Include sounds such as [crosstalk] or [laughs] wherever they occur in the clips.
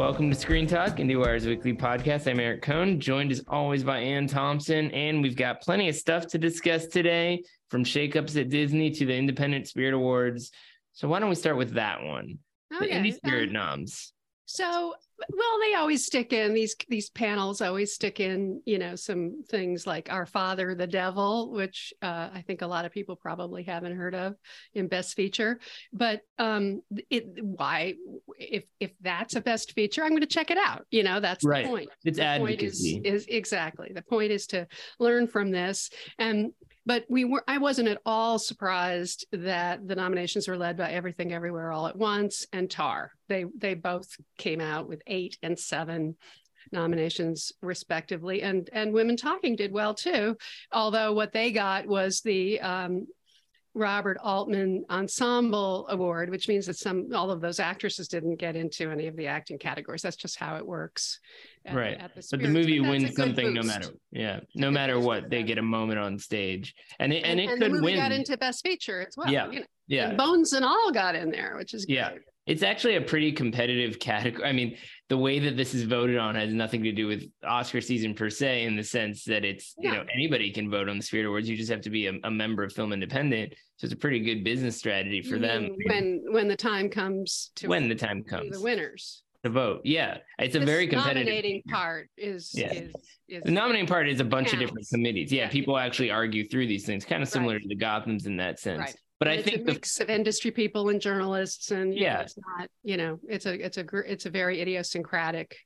Welcome to Screen Talk, IndieWire's weekly podcast. I'm Eric Kohn, joined as always by Anne Thompson, and we've got plenty of stuff to discuss today, from shakeups at Disney to the Independent Spirit Awards. So why don't we start with that one? Oh, the Indie Spirit noms. So, well, they always stick in these these panels always stick in, you know, some things like Our Father, the Devil, which uh, I think a lot of people probably haven't heard of in Best Feature. But um, it why if if that's a Best Feature, I'm going to check it out. You know, that's Right. the point. It's the point is, advocacy. is exactly the point is to learn from this and but we were i wasn't at all surprised that the nominations were led by everything everywhere all at once and tar. They they both came out with eight and seven nominations respectively and and women talking did well too although what they got was the um Robert Altman Ensemble Award, which means that some all of those actresses didn't get into any of the acting categories. That's just how it works. at- Right. at the But the movie wins something no matter yeah, no matter what, they get a moment on stage. And it and, it the could movie win. got into Best Feature as well. Yeah. you know. yeah. And Bones and all got in there, which is Yeah. great. It's actually a pretty competitive category. I mean, the way that this is voted on has nothing to do with Oscar season per se, in the sense that it's, you know, anybody can vote on the Spirit Awards. You just have to be a, a member of Film Independent. So it's a pretty good business strategy for You them when when the time comes to when the time comes the winners. to vote. Yeah. It's a This very competitive. nominating part is Yeah. is, is The nominating part is a bunch of different committees. Yeah, Yeah. people actually argue through these things, kind of similar Right. to the Gothams in that sense. Right. But and I it's a think the mix of industry people and journalists and you know, Yeah. it's not you know it's a it's a gr- it's a very idiosyncratic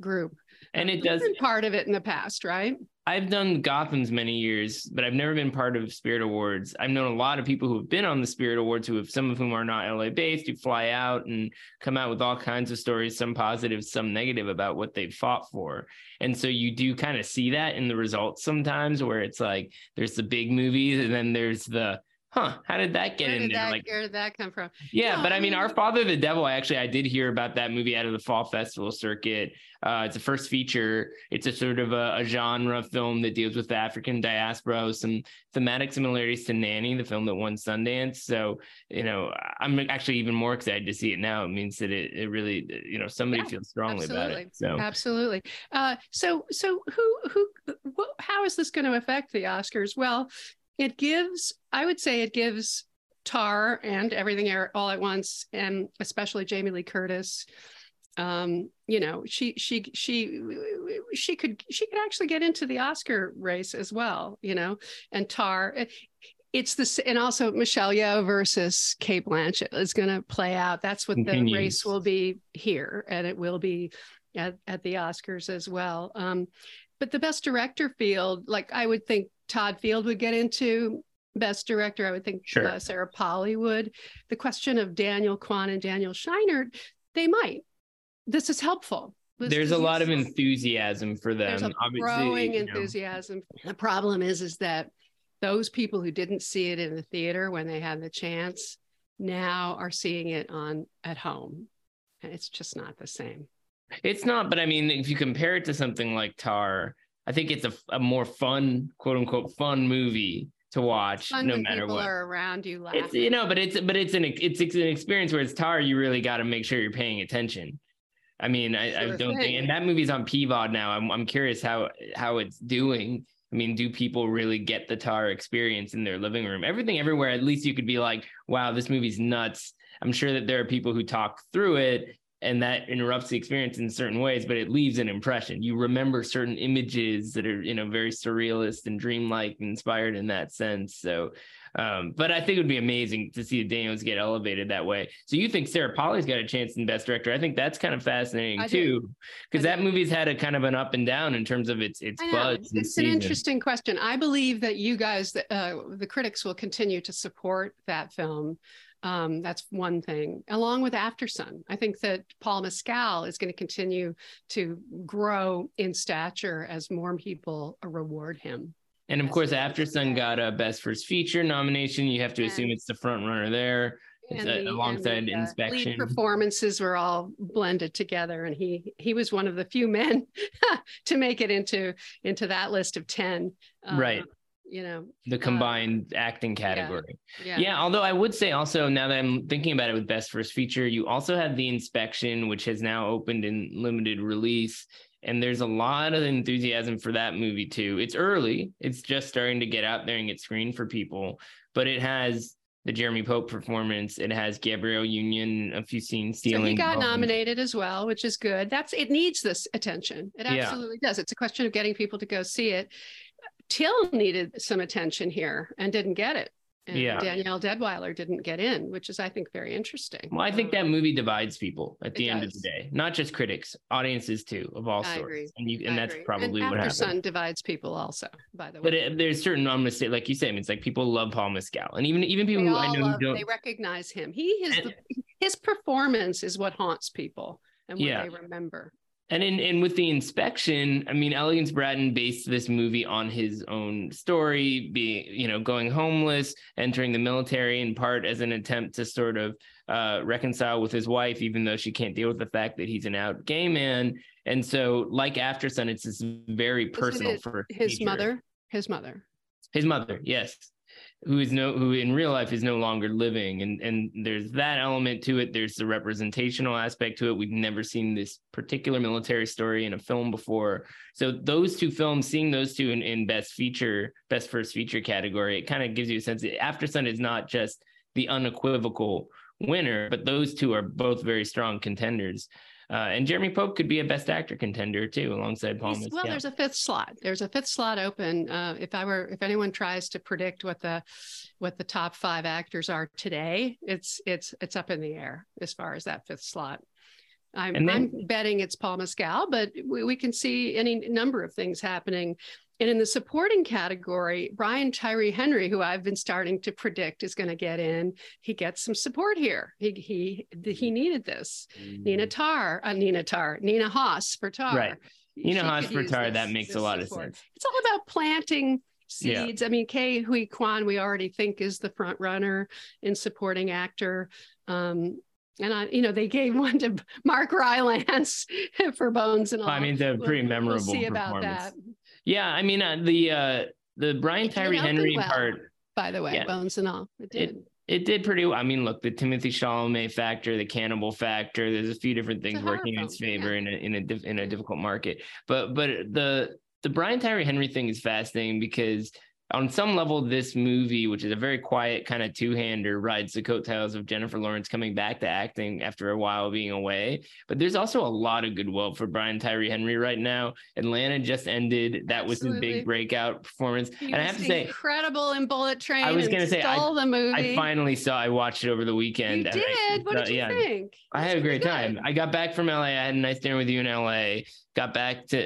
group and it does been part of it in the past right I've done Gotham's many years, but I've never been part of Spirit Awards. I've known a lot of people who have been on the Spirit Awards, who have some of whom are not LA based, who fly out and come out with all kinds of stories, some positive, some negative about what they've fought for. And so you do kind of see that in the results sometimes, where it's like there's the big movies, and then there's the huh, how did that get where in there? that Like where did that come from yeah, No, but I mean, Our Father the Devil. Actually I did hear about that movie out of the fall festival circuit. Uh, it's a first feature. It's a sort of a, a genre film that deals with the African diaspora, with some thematic similarities to Nanny, the film that won Sundance. So you know, I'm actually even more excited to see it now. It means that it, it really you know somebody Yeah, feels strongly about it. So Absolutely. Uh, so, so who, who, wh- how is this going to affect the Oscars? Well, it gives, I would say, it gives Tar and Everything All at Once, and especially Jamie Lee Curtis. Um, you know, she, she, she, she could, she could actually get into the Oscar race as well. You know, and Tar. It's this, and also Michelle Yeoh versus Cate Blanchett is going to play out. That's what the Continues. race will be here, and it will be at, at the Oscars as well. Um, but the best director field, like I would think Todd Field would get into best director. I would think Sure. uh, Sarah Polley would. The question of Daniel Kwan and Daniel Scheinert, they might. This is helpful. This there's is a lot of enthusiasm for them. There's a Obviously, growing you know. enthusiasm. The problem is, is that those people who didn't see it in the theater when they had the chance now are seeing it on at home, and it's just not the same. It's not, but I mean, if you compare it to something like Tar, I think it's a, a more fun, quote unquote, fun movie to watch, no matter people what. are around you laughing. It's you know, but it's but it's an it's, it's an experience where it's Tar. You really got to make sure you're paying attention. I mean, I, I don't thing. think, and that movie's on PVOD now. I'm I'm curious how how it's doing. I mean, do people really get the Tar experience in their living room? Everything, everywhere. At least you could be like, "Wow, this movie's nuts." I'm sure that there are people who talk through it, and that interrupts the experience in certain ways, but it leaves an impression. You remember certain images that are, you know, very surrealist and dreamlike, inspired in that sense. So, um, but I think it would be amazing to see the Daniels get elevated that way. So you think Sarah Polley's got a chance in Best Director? I think that's kind of fascinating I too, because that do. movie's had a kind of an up and down in terms of its its buzz. It's an season. interesting question. I believe that you guys, uh, the critics, will continue to support that film. Um, that's one thing, along with Aftersun. I think that Paul Mescal is going to continue to grow in stature as more people reward him. And of course. Aftersun got a Best First Feature nomination. You have to assume it's the front runner there. And a- and alongside the, uh, Inspection. lead performances were all blended together, and he he was one of the few men [laughs] to make it into into that list of ten. Uh, Right. You know the combined uh, acting category. Yeah. yeah. Although I would say also now that I'm thinking about it with best first feature, you also have the inspection, which has now opened in limited release. And there's a lot of enthusiasm for that movie too. It's early, it's just starting to get out there and get screened for people, but it has the Jeremy Pope performance. It has Gabrielle Union, a few scenes stealing. So he got nominated as well, which is good. That's it needs this attention. It absolutely yeah. does. It's a question of getting people to go see it. Till needed some attention here and didn't get it. And yeah. Danielle Deadwyler didn't get in, which is, I think, very interesting. Well, I think that movie divides people at the end does. of the day, not just critics, audiences too, of all I sorts. Agree. And you, and I that's agree. probably and what happens. Sun divides people also, by the way. But it, there's certain, I'm say, like you said, it's like people love Paul Mescal, and even even people they who I know love, don't, they recognize him. He is and, the, his performance is what haunts people and what yeah. they remember. And in and with the inspection, I mean, Elegance Bratton based this movie on his own story, being you know going homeless, entering the military in part as an attempt to sort of uh, reconcile with his wife, even though she can't deal with the fact that he's an out gay man. And so, like Aftersun, it's this very personal for his mother. His mother. His mother, yes who is no who in real life is no longer living. And and there's that element to it. There's the representational aspect to it. We've never seen this particular military story in a film before. So those two films seeing those two in, in best feature best first feature category it kind of gives you a sense that Aftersun is not just the unequivocal winner but those two are both very strong contenders uh, and Jeremy Pope could be a Best Actor contender too, alongside Paul. Well, there's a fifth slot. There's a fifth slot open. Uh, if I were, if anyone tries to predict what the what the top five actors are today, it's it's it's up in the air as far as that fifth slot. I'm, then, I'm betting it's Paul Mescal, but we, we can see any number of things happening and in the supporting category, Brian Tyree Henry, who I've been starting to predict is going to get in, he gets some support here. He he he needed this. Mm. Nina Tar, uh, Nina Tar, Nina Hoss for Tar. Right. Nina she Hoss for Tar. This, that makes a lot support. of sense. It's all about planting seeds. Yeah. I mean, Ke Huy Quan, we already think is the front runner in supporting actor. Um, and I, you know, they gave [laughs] one to Mark Rylance [laughs] for Bones and all. I mean, a pretty we'll, memorable. We'll see about that. Yeah, I mean uh, the uh, the Brian Tyree Henry well, part. By the way, yeah, bones and all. It did. It, it did pretty well. I mean, look, the Timothée Chalamet factor, the cannibal factor. There's a few different things working in its favor yeah. in a in a in a difficult market. But but the the Brian Tyree Henry thing is fascinating because on some level, this movie, which is a very quiet kind of two-hander, rides the coattails of Jennifer Lawrence coming back to acting after a while being away. But there's also a lot of goodwill for Brian Tyree Henry right now. Atlanta just ended. That Absolutely. was his big breakout performance. He and I have to say, incredible in Bullet Train. I was going to say, I, the movie. I finally saw. I watched it over the weekend. You did. I, what did you yeah, think? I had a great good. time. I got back from LA. I had a nice dinner with you in LA got back to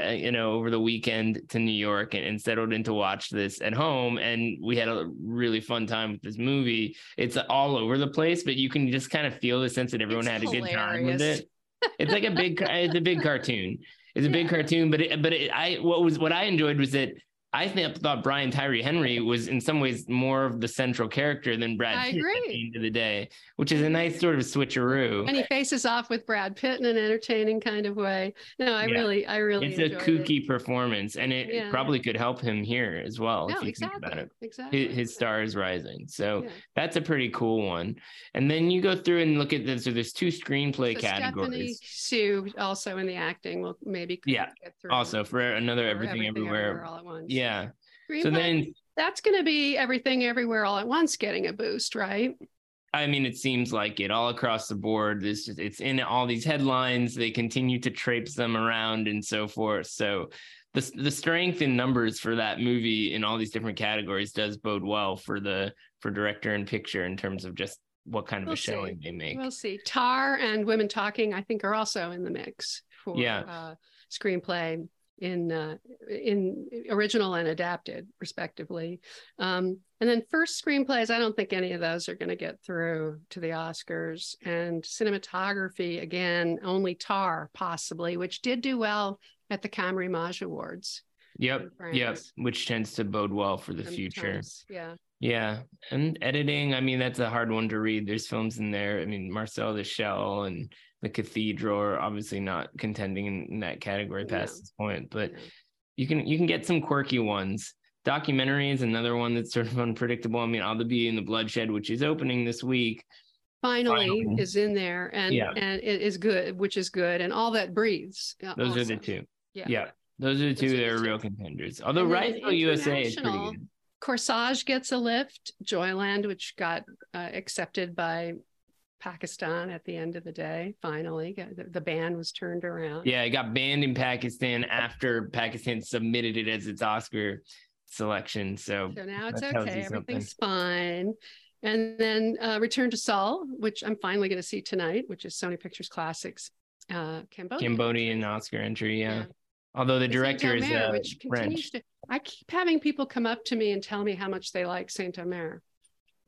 uh, you know over the weekend to New York and, and, settled in to watch this at home. And we had a really fun time with this movie. It's all over the place but you can just kind of feel the sense that everyone it's had hilarious. a good time with it. it's like a big it's a big [laughs] cartoon. It's a big cartoon but it, but it, I what was what I enjoyed was that I think thought Brian Tyree Henry was in some ways more of the central character than Brad I Pitt agree. at the end of the day, which is a nice sort of switcheroo. And he faces off with Brad Pitt in an entertaining kind of way. No, I yeah. really, I really. It's a kooky it. performance, and it yeah. probably could help him here as well. No, exactly. think about it, exactly. His, his star is rising, so yeah. that's a pretty cool one. And then you go through and look at this. So there's two screenplay so categories. Stephanie Hsu also in the acting will maybe get through. yeah. Also for another everything, everything everywhere. everywhere all at once. Yeah. So then that's going to be everything everywhere all at once getting a boost, right? I mean, it seems like it all across the board. This it's in all these headlines. They continue to traipse them around and so forth. So the the strength in numbers for that movie in all these different categories does bode well for the for director and picture in terms of just what kind of we'll a showing they make. We'll see. Tar and Women Talking, I think, are also in the mix for yeah. Uh, screenplay in uh, in original and adapted respectively. Um, and then first screenplays i don't think any of those are going to get through to the oscars. And cinematography again only tar possibly which did do well at the Camerimage awards. Yep yep which tends to bode well for the Sometimes, future. Yeah. Yeah and editing i mean that's a hard one to read. There's films in there i mean marcel the shell and the cathedral are obviously not contending in, that category past this point but you can you can get some quirky ones documentary is another one that's sort of unpredictable. I mean, All the Beauty and the Bloodshed, which is opening this week. Finally, Finally. is in there and yeah. and it is good, which is good, and all that breathes. Those are the two. Yeah. Yeah. Those are the two that are real contenders. Although Riotsville USA is pretty good. Corsage gets a lift. Joyland, which got uh, accepted by Pakistan at the end of the day. Finally, the, the ban was turned around. Yeah, it got banned in Pakistan after Pakistan submitted it as its Oscar selection. So, so now it's okay. Everything's fine. And then uh, Return to Seoul, which I'm finally going to see tonight, which is Sony Pictures Classics uh, Cambodian. Cambodian Oscar entry, yeah. yeah. Although the director is uh, which French. To, I keep having people come up to me and tell me how much they like Saint Omer.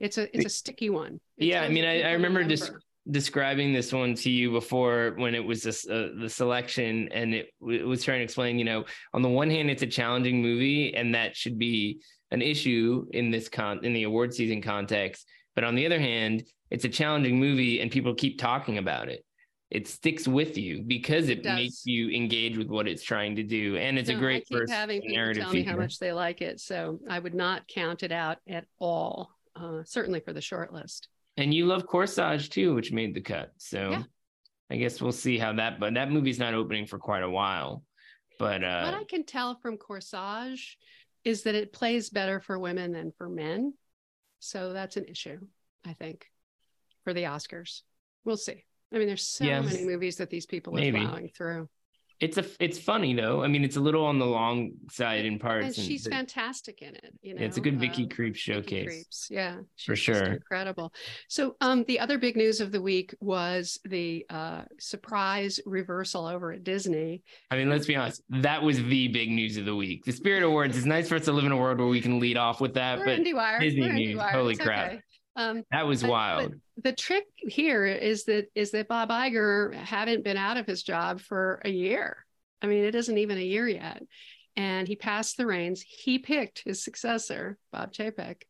It's a it's a sticky one. It yeah, I mean, I, I remember just describing this one to you before when it was this, uh, the selection and it, it, was trying to explain you know on the one hand it's a challenging movie and that should be an issue in this con in the award season context. But on the other hand it's a challenging movie and people keep talking about it. It sticks with you because it, it makes you engage with what it's trying to do and it's no, a great I keep first having people tell me how much they like it so i would not count it out at all uh, certainly for the short list and you love Corsage too, which made the cut. So yeah. I guess we'll see how that. But that movie's not opening for quite a while. But uh, what I can tell from Corsage is that it plays better for women than for men. So that's an issue, I think, for the Oscars. We'll see. I mean, there's so yes. many movies that these people are Maybe. plowing through it's a it's funny though. I mean, it's a little on the long side in parts. And she's and fantastic in it. You know, it's a good Vicky um, Krieps showcase. Vicky Krieps. Yeah, for sure, incredible. So, um, the other big news of the week was the uh, surprise reversal over at Disney. I mean, let's be honest, that was the big news of the week. The Spirit Awards. It's nice for us to live in a world where we can lead off with that, We're but Disney We're news. Holy crap! Okay. Um, that was but, wild. But the trick here is that is that Bob Iger hadn't been out of his job for a year. I mean, it isn't even a year yet. And he passed the reins. He picked his successor, Bob Chapek,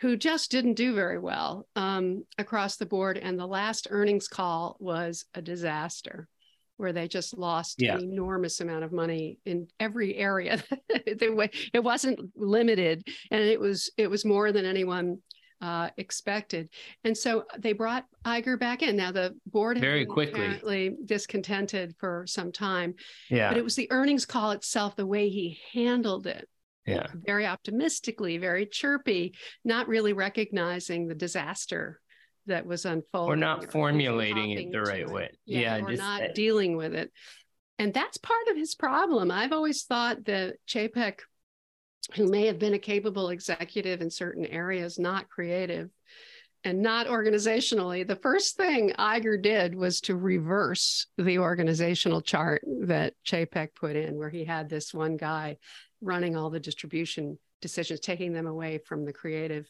who just didn't do very well um, across the board. And the last earnings call was a disaster where they just lost yeah. an enormous amount of money in every area. [laughs] it wasn't limited, and it was it was more than anyone uh, expected. And so they brought Iger back in. Now the board very quickly apparently discontented for some time. Yeah. But it was the earnings call itself, the way he handled it. Yeah. Very optimistically, very chirpy, not really recognizing the disaster that was unfolding. Or not formulating it the right way. Yeah. yeah or just, not dealing with it. And that's part of his problem. I've always thought that Chapek who may have been a capable executive in certain areas, not creative and not organizationally. The first thing Iger did was to reverse the organizational chart that Chapek put in, where he had this one guy running all the distribution decisions, taking them away from the creative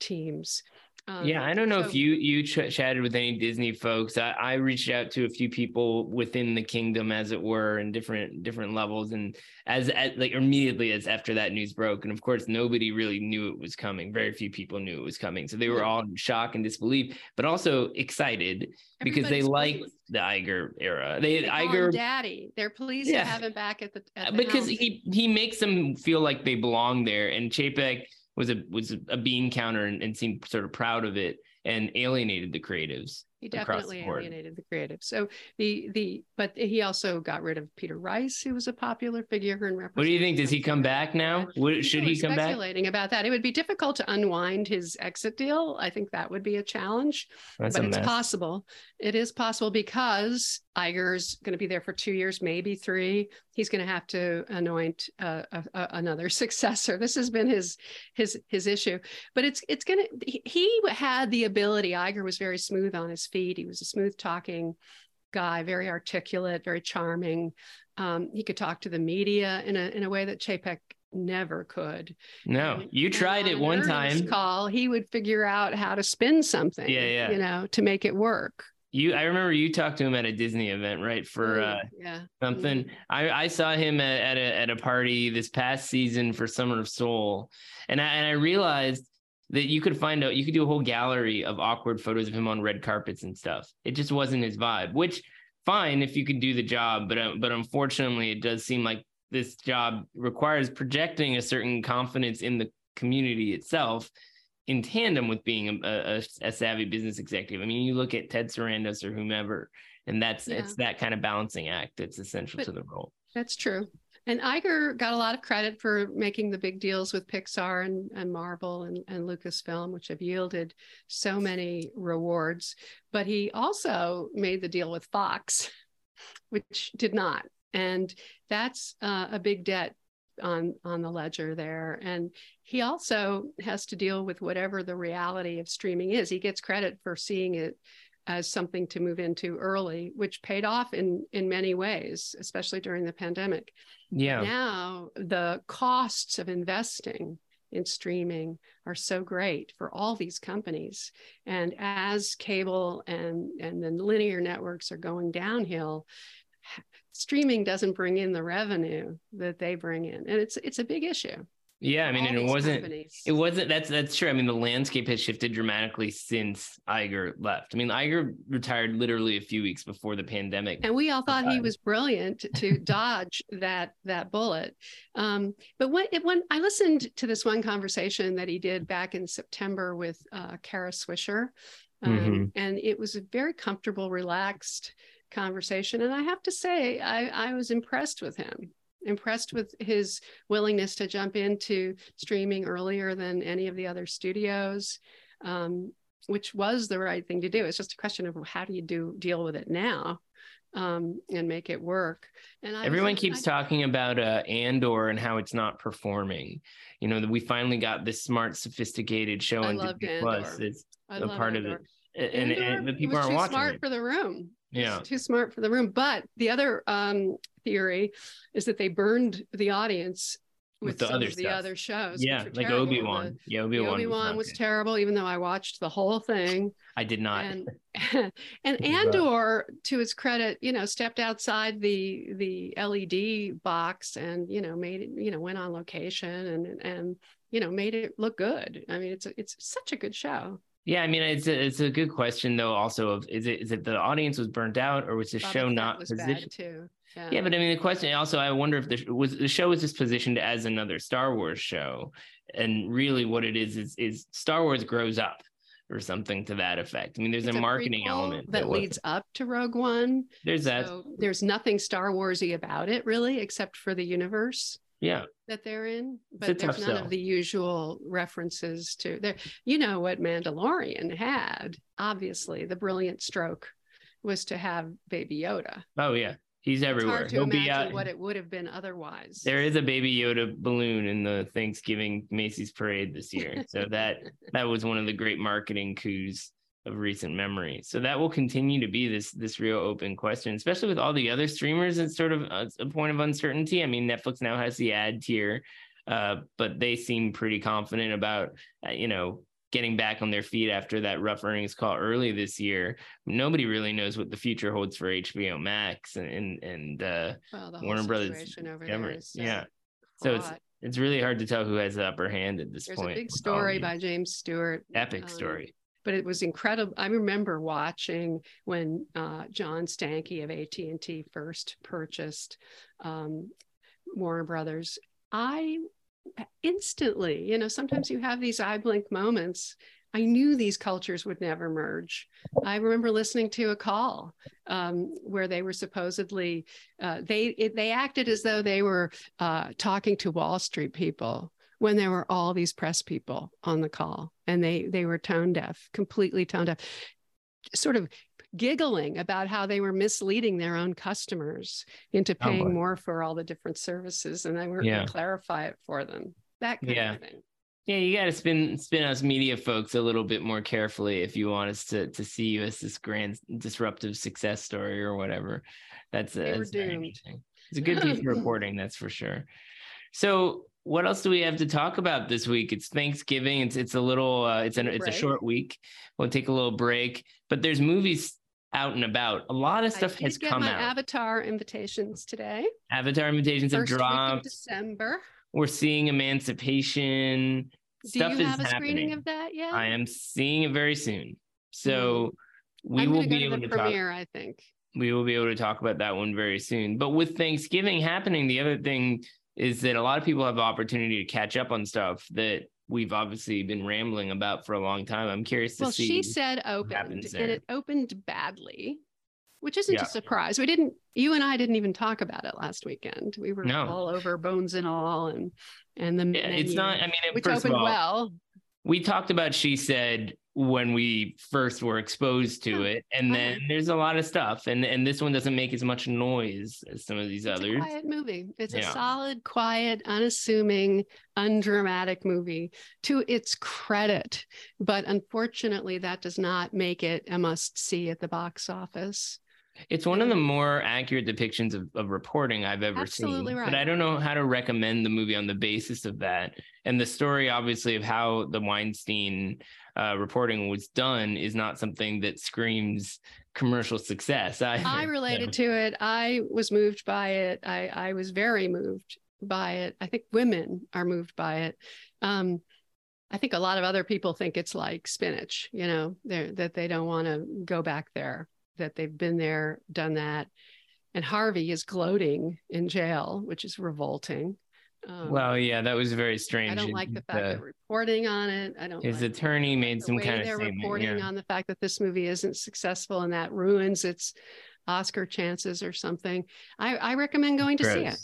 teams. Um, yeah, I don't know so, if you you ch- chatted with any Disney folks. I, I reached out to a few people within the kingdom, as it were, in different different levels, and as, as like immediately as after that news broke, and of course nobody really knew it was coming. Very few people knew it was coming, so they were all in shock and disbelief, but also excited because they liked the Iger era. They, they Iger daddy. They're pleased yeah. to have him back at the, at the because house. he he makes them feel like they belong there, and Chapek was a was a bean counter and, and seemed sort of proud of it and alienated the creatives. He definitely the alienated the creatives. So the the but he also got rid of Peter Rice, who was a popular figure in What do you think? Does he come back now? Would, should he come back? Speculating about that, it would be difficult to unwind his exit deal. I think that would be a challenge, That's but a it's mess. possible. It is possible because Iger's going to be there for two years, maybe three. He's going to have to anoint uh, a, a, another [laughs] successor. This has been his his his issue, but it's it's going to. He had the ability. Iger was very smooth on his feet. He was a smooth talking guy, very articulate, very charming. Um, he could talk to the media in a in a way that Chapek never could. No, and, you tried it one time. Call, he would figure out how to spin something. Yeah, yeah. You know, to make it work you i remember you talked to him at a disney event right for oh, uh yeah something mm-hmm. i i saw him at, at a at a party this past season for summer of soul and i and i realized that you could find out you could do a whole gallery of awkward photos of him on red carpets and stuff it just wasn't his vibe which fine if you could do the job but uh, but unfortunately it does seem like this job requires projecting a certain confidence in the community itself in tandem with being a, a, a savvy business executive. I mean, you look at Ted Sarandos or whomever, and that's yeah. it's that kind of balancing act that's essential but to the role. That's true. And Iger got a lot of credit for making the big deals with Pixar and, and Marvel and, and Lucasfilm, which have yielded so many rewards. But he also made the deal with Fox, [laughs] which did not. And that's uh, a big debt on on the ledger there and he also has to deal with whatever the reality of streaming is he gets credit for seeing it as something to move into early which paid off in in many ways especially during the pandemic. Yeah. Now the costs of investing in streaming are so great for all these companies. And as cable and and the linear networks are going downhill streaming doesn't bring in the revenue that they bring in. And it's it's a big issue yeah i mean and it wasn't companies. it wasn't that's that's true i mean the landscape has shifted dramatically since Iger left i mean Iger retired literally a few weeks before the pandemic and we all thought he was brilliant to [laughs] dodge that that bullet um, but when when i listened to this one conversation that he did back in september with uh, kara swisher um, mm-hmm. and it was a very comfortable relaxed conversation. And I have to say, I, I was impressed with him, impressed with his willingness to jump into streaming earlier than any of the other studios. Um, which was the right thing to do. It's just a question of how do you do deal with it now um, and make it work. And I everyone was, keeps I, talking about uh, Andor and how it's not performing. You know that we finally got this smart, sophisticated show on Disney Plus. It's a part Andor. of it, and, and, and the people aren't watching. Smart it. for the room yeah. too smart for the room. But the other um, theory is that they burned the audience with, with the other the other shows yeah like obi-wan. the, yeah obi-wan, obi-wan was, was terrible even though i watched the whole thing. I did not. And, [laughs] [laughs] and andor to his credit you know stepped outside the the led box and you know made it you know went on location and and you know made it look good. I mean it's a, it's such a good show yeah, I mean it's a, it's a good question though. Also, of is it is it the audience was burnt out or was the oh, show not positioned? too. Yeah. yeah. but I mean the question also I wonder if the was the show was just positioned as another Star Wars show, and really what it is is is Star Wars grows up or something to that effect. I mean, there's a, a marketing element that, that leads up to Rogue One. There's that. there's nothing Star Warsy about it, really, except for the universe yeah. that they're in but there's none sell. of the usual references to there you know what mandalorian had obviously the brilliant stroke was to have baby yoda. Oh yeah. He's everywhere. He'll be out what it would have been otherwise. There is a baby yoda balloon in the thanksgiving macy's parade this year. So that that was one of the great marketing coups of recent memory. So that will continue to be this this real open question, especially with all the other streamers. It's sort of a, a point of uncertainty. I mean, Netflix now has the ad tier, uh, but they seem pretty confident about uh, you know getting back on their feet after that rough earnings call early this year. Nobody really knows what the future holds for HBO Max and and, uh, well, Warner Brothers. Yeah, so it's it's really hard to tell who has the upper hand at this There's point. There's a big story by James Stewart. Epic um, story but it was incredible. I remember watching when uh, John Stankey of AT and T first purchased um, Warner Brothers. I instantly, you know, sometimes you have these eye blink moments. I knew these cultures would never merge. I remember listening to a call um, where they were supposedly uh, they it, they acted as though they were uh, talking to Wall Street people when there were all these press people on the call and they they were tone deaf completely tone deaf sort of giggling about how they were misleading their own customers into oh, paying oh more for all the different services and they weren't yeah. going to clarify it for them that kind yeah. of thing yeah, you got to spin spin us media folks a little bit more carefully if you want us to to see you as this grand disruptive success story or whatever. That's, that's very interesting. It's a good piece of [laughs] reporting, that's for sure. So, what else do we have to talk about this week? It's Thanksgiving. It's it's a little uh, it's an it's a short week. We'll take a little break, but there's movies out and about. A lot of stuff has come out. Avatar invitations today. Avatar invitations First have dropped. December. We're seeing Emancipation. Do stuff you have a happening. screening of that yet? I am seeing it very soon. So mm. we will be able to premiere. Talk. I think. we will be able to talk about that one very soon. But with Thanksgiving happening, the other thing is that a lot of people have the opportunity to catch up on stuff that we've obviously been rambling about for a long time. I'm curious to well, see. she said opened, and it opened badly, which isn't yeah. a surprise. We didn't. You and I didn't even talk about it last weekend. We were no. all over bones and all, and and the yeah, it's not. I mean, it, which opened all, well. We talked about. She said when we first were exposed to hmm. it and uh-huh. then there's a lot of stuff and and this one doesn't make as much noise as some of these it's others. a quiet movie. It's yeah. a solid quiet unassuming undramatic movie to its credit but unfortunately that does not make it a must see at the box office it's one of the more accurate depictions of, of reporting I've ever Absolutely seen. Right. But I don't know how to recommend the movie on the basis of that. And the story, obviously, of how the Weinstein uh, reporting was done is not something that screams commercial success. I, I related to it. I was moved by it. I, I was very moved by it. I think women are moved by it. Um, I think a lot of other people think it's like spinach, you know, that they don't want to go back there that they've been there, done that. And Harvey is gloating in jail, which is revolting. Um, well, yeah, that was very strange. I don't like the fact that reporting on it. I don't. His like attorney made some kind of they're statement, reporting yeah. on the fact that this movie isn't successful and that ruins its Oscar chances or something. I, I recommend going to Gross. see it.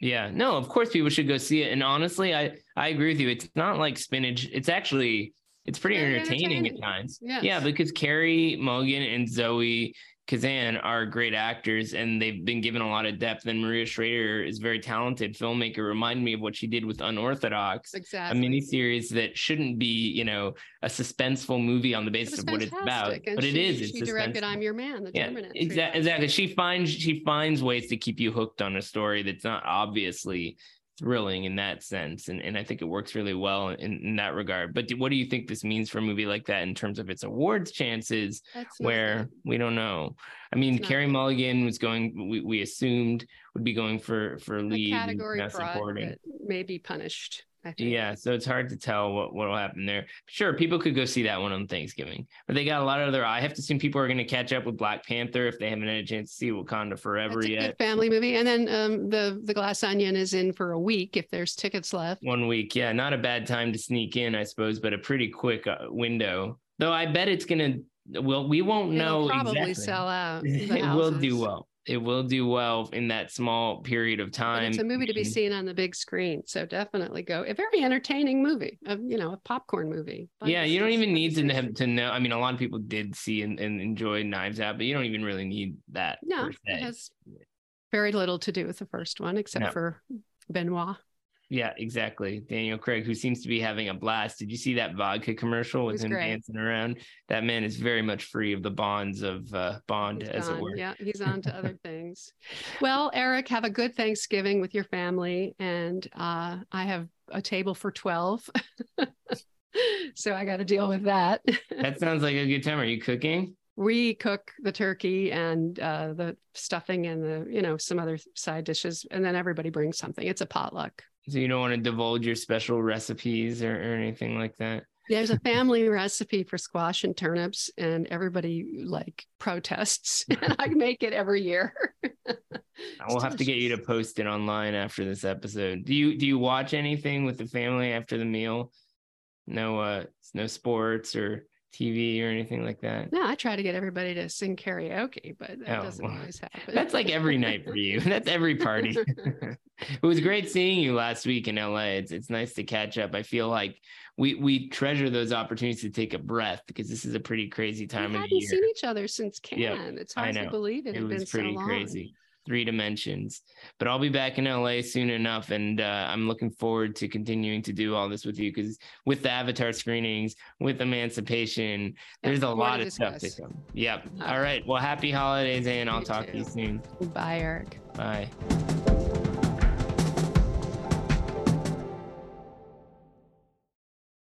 Yeah, no, of course people should go see it. And honestly, I I agree with you. It's not like spinach. It's actually it's pretty entertaining, entertaining, at times. Yes. Yeah, because Carey Mulligan and Zoe Kazan are great actors and they've been given a lot of depth. And Maria Schrader is very talented filmmaker. Remind me of what she did with Unorthodox, exactly. a miniseries that shouldn't be, you know, a suspenseful movie on the basis of what it's about, and but she, it is. It's she directed "I'm Your Man," the yeah, German. Exactly. Exactly. She finds she finds ways to keep you hooked on a story that's not obviously thrilling in that sense and, and i think it works really well in, in that regard. But do, what do you think this means for a movie like that in terms of its awards chances where we don't know? I mean carey mulligan was going we, we assumed would be going for for lead category supporting. may be punished yeah, so it's hard to tell what what will happen there. Sure, people could go see that one on Thanksgiving, but they got a lot of other. I have to assume people are going to catch up with Black Panther if they haven't had a chance to see Wakanda Forever yet. family movie, and then um, the the Glass Onion is in for a week if there's tickets left. One week, yeah, not a bad time to sneak in, I suppose, but a pretty quick uh, window. Though I bet it's gonna. Well, we won't It'll know. Probably exactly. sell out. [laughs] it will do well it will do well in that small period of time. But it's a movie to be mm-hmm. seen on the big screen, so definitely go. A very entertaining movie, a, you know, a popcorn movie. Yeah, you don't even need to have to know. I mean, a lot of people did see and, and enjoy Knives Out, but you don't even really need that. No, it has very little to do with the first one, except no. for Benoit. Yeah, exactly. Daniel Craig, who seems to be having a blast. Did you see that vodka commercial with him great. dancing around? That man is very much free of the bonds of uh, Bond, he's as gone. it were. Yeah, he's on to other [laughs] things. Well, Eric, have a good Thanksgiving with your family. And uh, I have a table for 12. [laughs] so I got to deal with that. [laughs] that sounds like a good time. Are you cooking? we cook the turkey and uh, the stuffing and the you know some other side dishes and then everybody brings something it's a potluck so you don't want to divulge your special recipes or, or anything like that? There's a [laughs] family recipe for squash and turnips and everybody like protests [laughs] and i [laughs] make it every year. I will have to get you to post it online after this episode. Do you do you watch anything with the family after the meal? No uh no sports or TV or anything like that? No, I try to get everybody to sing karaoke, but that oh, doesn't well, always happen. That's like every night for you. [laughs] That's every party. [laughs] it was great seeing you last week in LA. It's it's nice to catch up. I feel like we we treasure those opportunities to take a breath because this is a pretty crazy time we of the year. We seen each other since Cannes. Yeah, it's hard to believe it, it was pretty so crazy three dimensions. But I'll be back in LA soon enough, and uh, I'm looking forward to continuing to do all this with you because with the Avatar screenings, with Emancipation, there's a lot of stuff to come. Yep. All, right. Well, happy holidays, and I'll you talk too. to you soon. Bye, Eric. Bye.